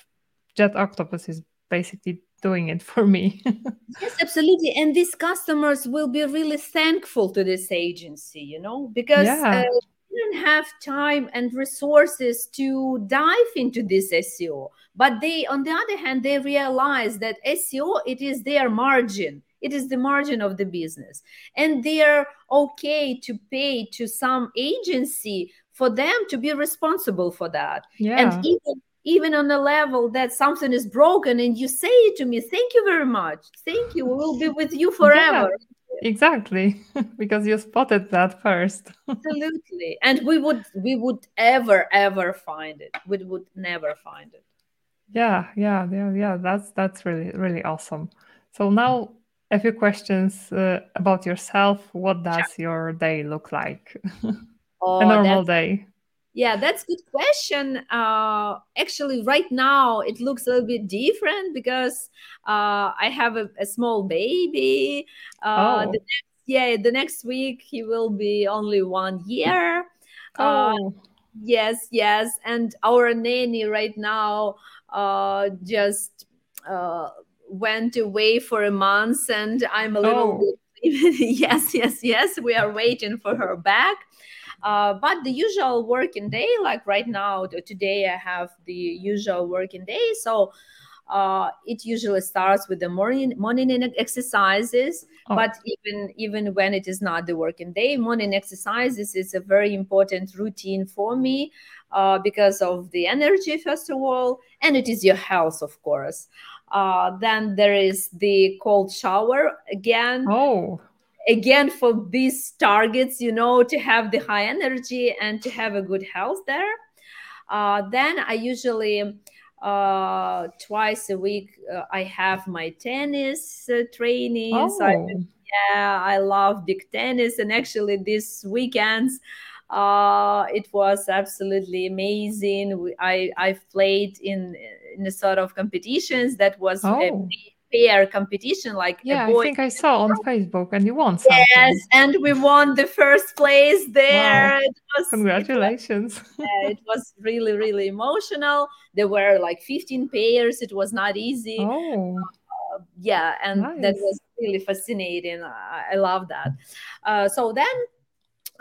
JetOctopus is basically doing it for me. yes, absolutely. And these customers will be really thankful to this agency, you know, because yeah. uh, didn't have time and resources to dive into this SEO. But they, on the other hand, they realize that SEO, it is their margin. It is the margin of the business. And they're okay to pay to some agency for them to be responsible for that. Yeah. And even even on a level that something is broken and you say it to me thank you very much thank you we will be with you forever yeah. Exactly, because you spotted that first. Absolutely, and we would we would ever ever find it. We would never find it. Yeah, yeah, yeah, yeah. That's that's really really awesome. So now a few questions uh, about yourself. What does your day look like? Oh, a normal day. Yeah, that's good question. Uh, actually, right now it looks a little bit different because uh, I have a, a small baby. Uh, oh. the next, yeah, the next week he will be only one year. Uh, oh. yes, yes, and our nanny right now uh, just uh, went away for a month, and I'm a little oh. bit. yes, yes, yes. We are waiting for her back. Uh, but the usual working day, like right now, today I have the usual working day. So uh, it usually starts with the morning morning exercises. Oh. But even even when it is not the working day, morning exercises is a very important routine for me uh, because of the energy, first of all, and it is your health, of course. Uh, then there is the cold shower again. Oh again for these targets you know to have the high energy and to have a good health there uh, then i usually uh, twice a week uh, i have my tennis uh, trainings oh. I, yeah i love big tennis and actually this weekends uh, it was absolutely amazing i i've played in in a sort of competitions that was oh. a, pair competition like yeah i think i saw on facebook and you won something. yes and we won the first place there. Wow. was, congratulations it was, yeah, it was really really emotional. There were like 15 pairs. It was not easy. Oh. Uh, yeah and nice. that was really fascinating. I, I love that. Uh, so then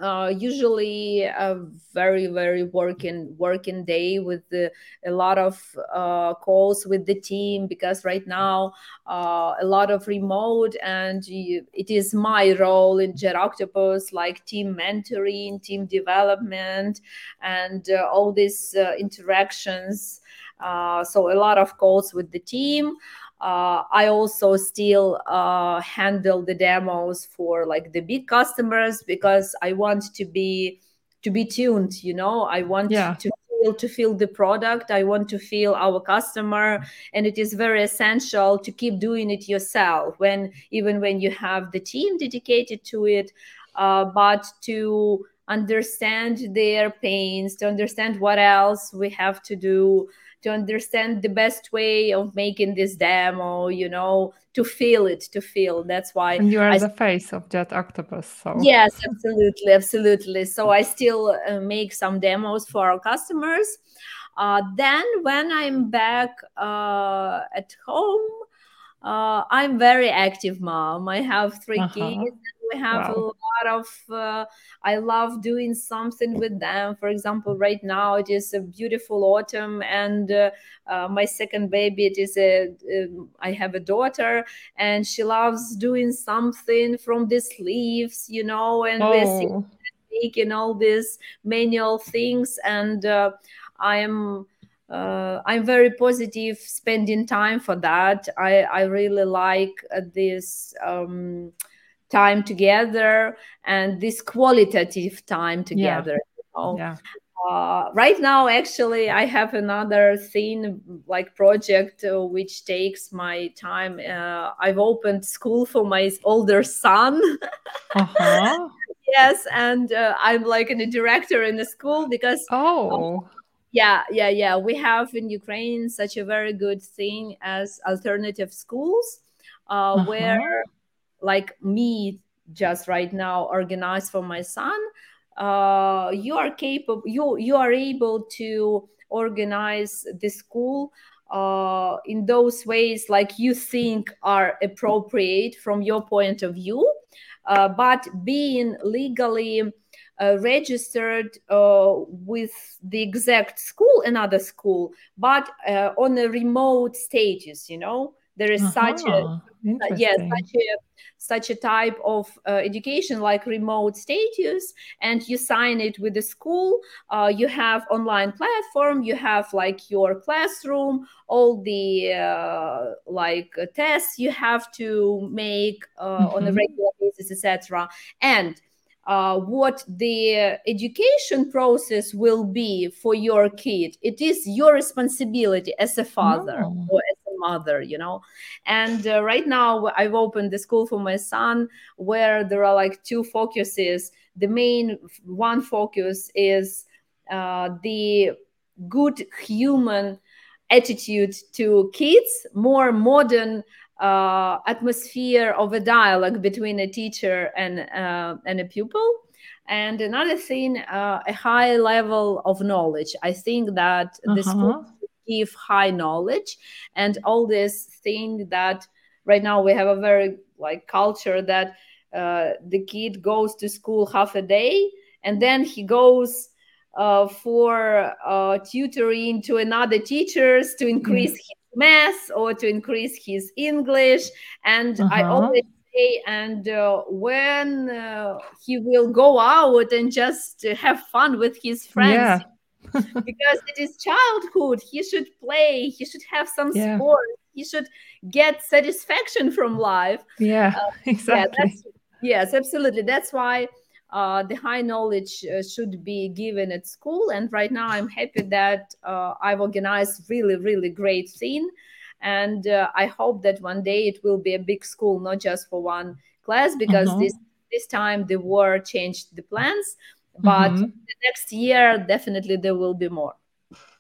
uh, usually a very very working working day with the, a lot of uh, calls with the team because right now uh, a lot of remote and you, it is my role in JetOctopus like team mentoring, team development, and uh, all these uh, interactions. So a lot of calls with the team uh, I also still uh, handle the demos for like the big customers because I want to be to be tuned. You know, I want yeah. to feel to feel the product. I want to feel our customer, and it is very essential to keep doing it yourself. When even when you have the team dedicated to it, uh, but to understand their pains, to understand what else we have to do to understand the best way of making this demo you know to feel it to feel. That's why and you are I, the face of JetOctopus so. Yes absolutely absolutely. So i still uh, make some demos for our customers. Uh, then when i'm back uh, at home uh, i'm very active mom. I have 3 uh-huh. kids have wow. a lot of uh, i love doing something with them for example right now it is a beautiful autumn and uh, uh, my second baby it is a um, I have a daughter and she loves doing something from these leaves you know and oh. making all these manual things and uh, i am uh, I'm very positive spending time for that. I, I really like uh, this um, time together and this qualitative time together yeah. You know? yeah. Uh, right now actually i have another thing like project uh, which takes my time uh, i've opened school for my older son uh-huh. yes and uh, i'm like a director in the school because oh yeah yeah yeah we have in ukraine such a very good thing as alternative schools uh, uh-huh. where like me just right now organize for my son uh, you are capable you you are able to organize the school uh, in those ways like you think are appropriate from your point of view. Uh, but being legally uh, registered uh, with the exact school another school but uh, on a remote status you know there is uh-huh. such a yes such a such a type of uh, education like remote status and you sign it with the school uh, you have online platform you have like your classroom all the uh, like uh, tests you have to make mm-hmm. on a mm-hmm. regular basis etc and uh, what the education process will be for your kid. It is your responsibility as a father oh. or mother, you know. And uh, right now, I've opened the school for my son where there are like two focuses. The main one focus is uh, the good human attitude to kids, more modern uh, atmosphere of a dialogue between a teacher and uh, and a pupil and another thing uh, a high level of knowledge i think that uh-huh. the school give high knowledge and all this thing that right now we have a very like culture that uh, the kid goes to school half a day and then he goes uh, for uh, tutoring to another teachers to increase his math or to increase his English. And uh-huh. I always say, and uh, when uh, he will go out and just have fun with his friends. Yeah. because it is childhood he should play he should have some yeah. sport he should get satisfaction from life yeah uh, exactly yeah, yes absolutely that's why uh, the high knowledge uh, should be given at school. And right now, I'm happy that uh, I've organized really, really great thing. And uh, I hope that one day it will be a big school, not just for one class, because mm-hmm. this this time the war changed the plans. But mm-hmm. the next year, definitely there will be more.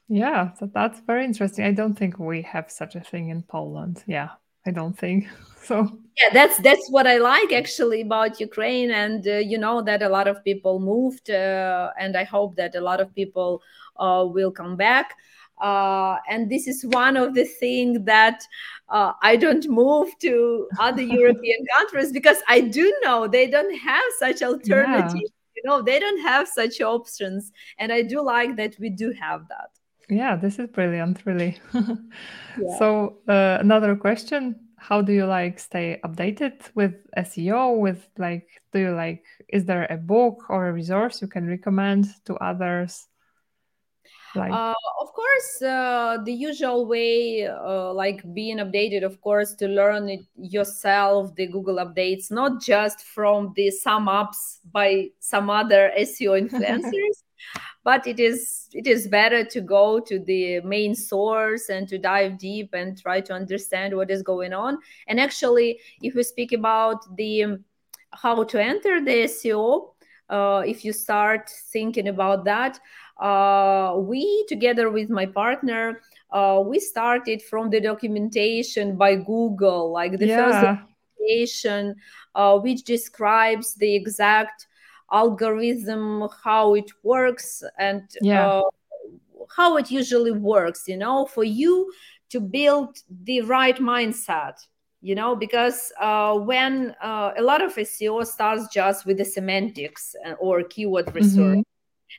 Yeah, so that's very interesting. I don't think we have such a thing in Poland. Yeah, I don't think so. Yeah, that's that's what I like actually about Ukraine, and uh, you know that a lot of people moved, uh, and I hope that a lot of people uh, will come back. Uh, and this is one of the things that uh, I don't move to other European countries because I do know they don't have such alternatives. Yeah. You know, they don't have such options, and I do like that we do have that. Yeah, this is brilliant, really. yeah. So, uh, another question How do you like stay updated with SEO? With like, do you like, is there a book or a resource you can recommend to others? Like, uh, of course, uh, the usual way, uh, like being updated, of course, to learn it yourself, the Google updates, not just from the sum ups by some other SEO influencers but it is it is better to go to the main source and to dive deep and try to understand what is going on. And actually if we speak about the um, how to enter the seo uh, if you start thinking about that uh, we together with my partner uh, we started from the documentation by google like the yeah. first documentation uh, which describes the exact algorithm how it works and yeah. uh, how it usually works you know for you to build the right mindset you know because uh, when uh, a lot of seo starts just with the semantics uh, or keyword research mm-hmm.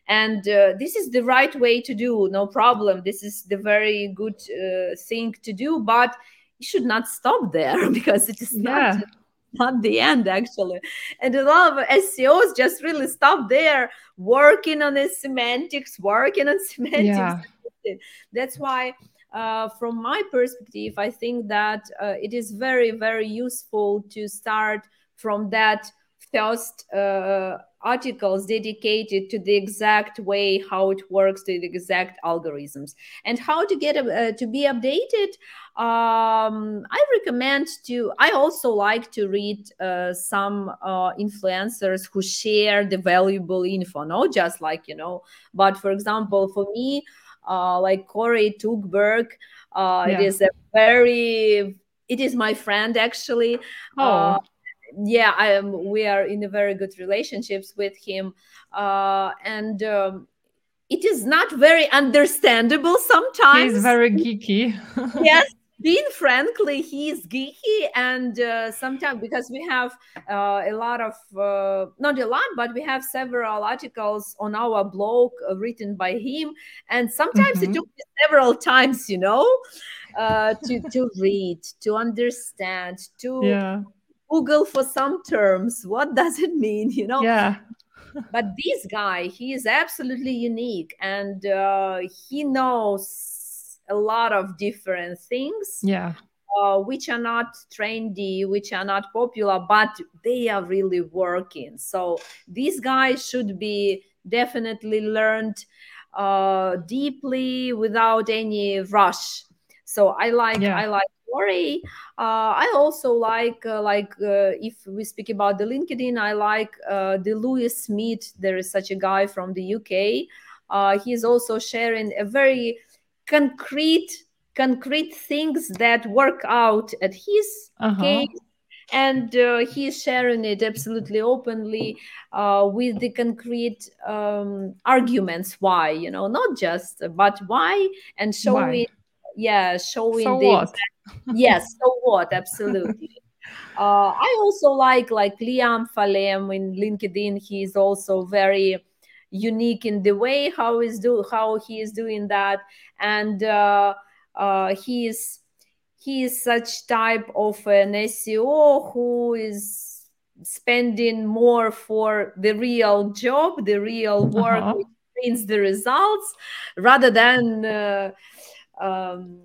And uh, this is the right way to do no problem this is the very good uh, thing to do but you should not stop there because it is yeah. not not the end actually and a lot of seos just really stop there working on the semantics working on semantics yeah. that's why uh, from my perspective i think that uh, it is very very useful to start from that first uh, articles dedicated to the exact way how it works to the exact algorithms and how to get uh, to be updated um, i recommend to i also like to read uh, some uh, influencers who share the valuable info not just like you know but for example for me uh, like Koray Tugberk, uh, yeah. it is a very it is my friend actually. Oh. Yeah, I am. We are in a very good relationships with him, uh, and um, it is not very understandable sometimes. He's very geeky. yes, being frankly, he's geeky, and uh, sometimes because we have uh, a lot of uh, not a lot, but we have several articles on our blog uh, written by him, and sometimes mm-hmm. it took me several times, you know, uh, to to read, to understand, to yeah. Google for some terms. What does it mean? You know. Yeah but this guy he is absolutely unique and uh, he knows a lot of different things. Yeah. Uh, which are not trendy, which are not popular, but they are really working. So these guys should be definitely learned uh, deeply without any rush. So I like yeah. I like Rory. Uh, I also like uh, like uh, if we speak about the LinkedIn, I like uh, the Louis Smith. There is such a guy from the UK. Uh, is also sharing a very concrete concrete things that work out at his uh-huh. case and uh, he's sharing it absolutely openly uh, with the concrete um, arguments why you know not just but why and showing? Yeah showing so the what? yes so what absolutely uh, i also like like liam falem in linkedin he's also very unique in the way how is do how he is doing that and uh, uh, he is he is such type of an SEO who is spending more for the real job, the real work, uh-huh. which brings the results, rather than uh, um,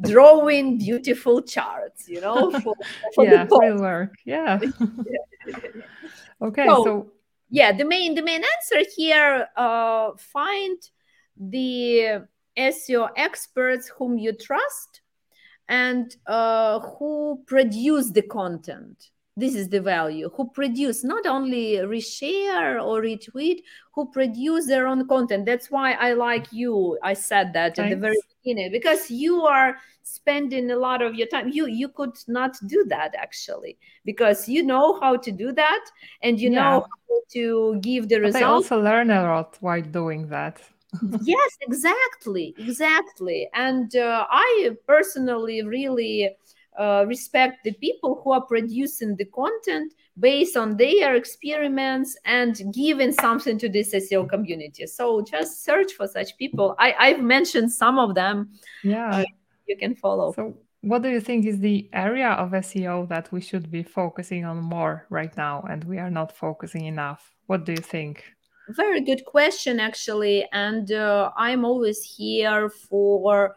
drawing beautiful charts. You know, for, for yeah, real work. Yeah. okay, so, so yeah the main the main answer here uh, find the seo experts whom you trust and uh, who produce the content this is the value who produce not only reshare or retweet who produce their own content that's why i like you i said that Thanks. at the very beginning because you are spending a lot of your time you you could not do that actually because you know how to do that and you yeah. know how to give the results. i also learn a lot while doing that yes exactly exactly and uh, i personally really uh, respect the people who are producing the content based on their experiments and giving something to this SEO community. So just search for such people. I, I've mentioned some of them. Yeah. You can follow. So what do you think is the area of SEO that we should be focusing on more right now and we are not focusing enough? What do you think? Very good question, actually. And uh, I'm always here for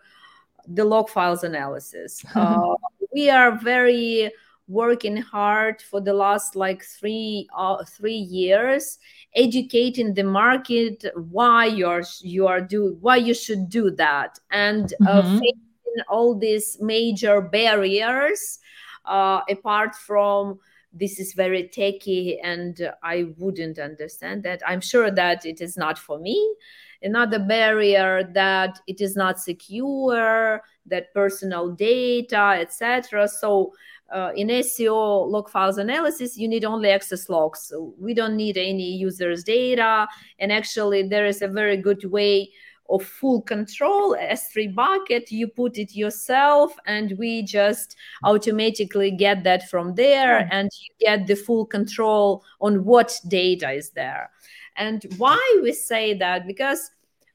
the log files analysis. Uh, we are very working hard for the last like three uh, three years educating the market why you're you are do why you should do that. And uh, mm-hmm. facing all these major barriers uh, apart from this is very techy and i wouldn't understand that. I'm sure that it is not for me. Another barrier that it is not secure that personal data etc so uh, in SEO log files analysis, you need only access logs. So we don't need any users' data. And actually, there is a very good way of full control s3 bucket you put it yourself and we just automatically get that from there hmm. and you get the full control on what data is there and why we say that because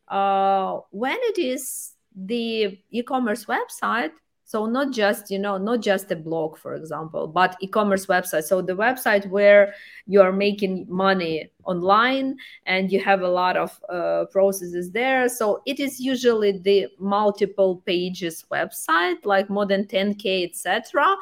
uh, when it is the e-commerce website so not just you know not just a blog for example but e-commerce website. So the website where you are making money online and you have a lot of uh, processes there. So it is usually the multiple pages website like more than 10k etc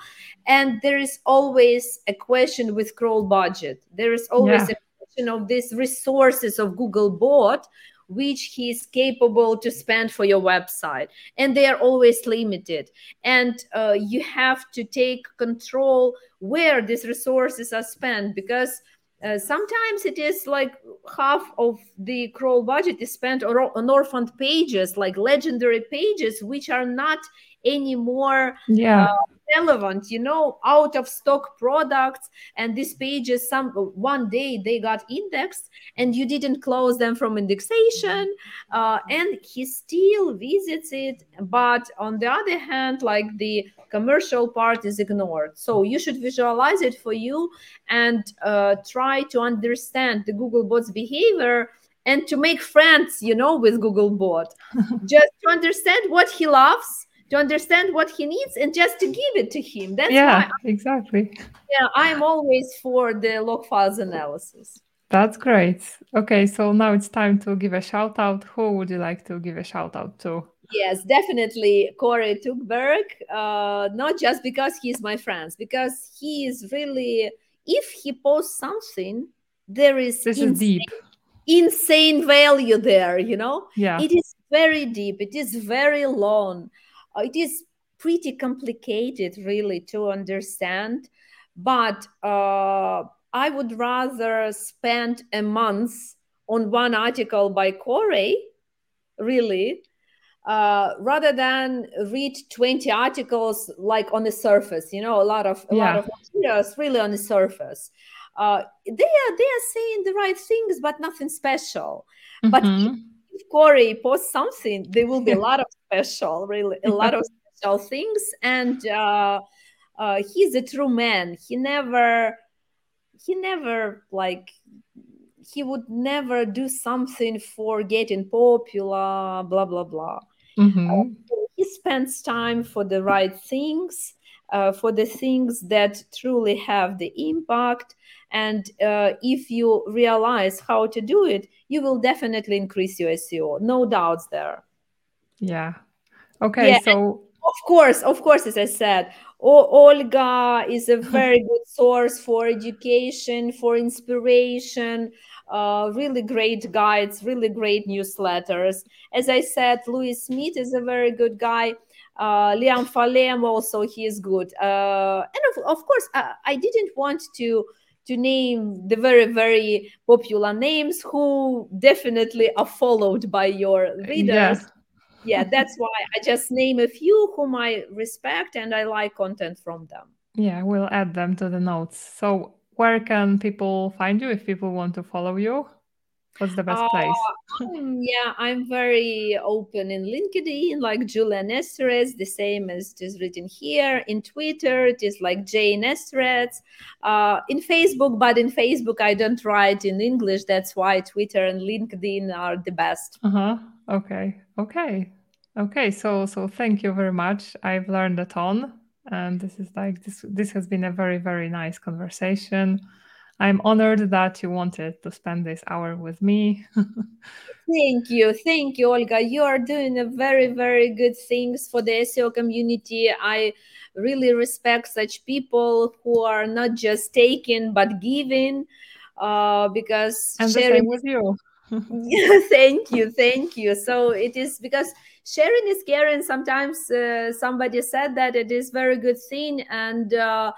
and there is always a question with crawl budget. There is always yeah. a question of these resources of google bot which he is capable to spend for your website. And they are always limited. And uh, you have to take control where these resources are spent because uh, sometimes it is like half of the crawl budget is spent on, on orphaned pages like legendary pages which are not any more yeah. uh, relevant you know out of stock products. And these pages some one day they got indexed and you didn't close them from indexation. Uh, and he still visits it but on the other hand like the commercial part is ignored. So you should visualize it for you and uh, try to understand the google bot's behavior and to make friends you know with google bot. Just to understand what he loves to understand what he needs and just to give it to him. That's yeah, exactly. Yeah, I'm always for the log files analysis. That's great. Okay, so now it's time to give a shout out. Who would you like to give a shout out to? Yes, definitely Koray Tugberk. Uh, not just because he's my friend, because he is really, if he posts something, there is this insane, is deep, insane value there. You know, yeah, it is very deep. It is very long. It is pretty complicated really to understand but uh, i would rather spend a month on one article by Koray really uh, rather than read 20 articles like on the surface you know a lot of a yeah. lot of materials really on the surface uh, they are they are saying the right things but nothing special mm-hmm. but if Koray posts something, there will be a lot of special, really, a lot of special things. And uh, uh, he's a true man. He never, he never like, he would never do something for getting popular, blah blah blah. Mm-hmm. Uh, he spends time for the right things, uh, for the things that truly have the impact and uh, if you realize how to do it, you will definitely increase your SEO. No doubts there. Yeah. Okay. Yeah, so, of course, of course, as I said, Olga is a very good source for education, for inspiration. Uh, really great guides, really great newsletters. As I said, Louis Smith is a very good guy. Uh, Liam Falem also he is good. Uh, and of, of course, I, I didn't want to to name the very very popular names who definitely are followed by your readers yeah that's why i just name a few whom i respect and i like content from them yeah we'll add them to the notes so where can people find you if people want to follow you What's the best uh, place? um, yeah, I'm very open in LinkedIn, like Julia Nesterets, the same as it is written here. In Twitter, it is like Jay Nesterets. Uh, in Facebook, but in Facebook, I don't write in English. That's why Twitter and LinkedIn are the best. Uh huh. Okay. Okay. Okay. So, so thank you very much. I've learned a ton, and this is like this. This has been a very, very nice conversation. I'm honored that you wanted to spend this hour with me. thank you. Thank you, Olga. You are doing a very, very good things for the SEO community. I really respect such people who are not just taking but giving uh, because and sharing with you. Yeah, thank you, thank you. So it is because sharing is caring. Sometimes uh, somebody said that it is very good thing, and uh,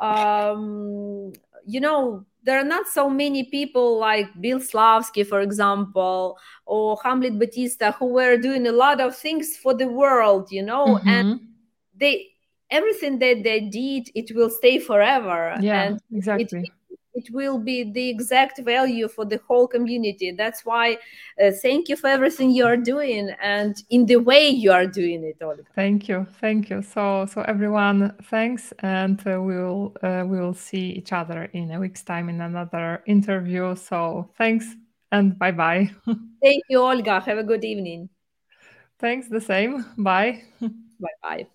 um, you know, there are not so many people like Bill Slawski, for example, or Hamlet Batista, who were doing a lot of things for the world, you know, mm-hmm. and they everything that they did, it will stay forever. Yeah, and exactly. It, it will be the exact value for the whole community. That's why uh, thank you for everything you are doing and in the way you are doing it, Olga. Thank you, thank you. So, so everyone, thanks, and uh, we'll uh, we'll see each other in a week's time in another interview. So, thanks and bye bye. thank you, Olga. Have a good evening. Thanks. The same. Bye. Bye bye.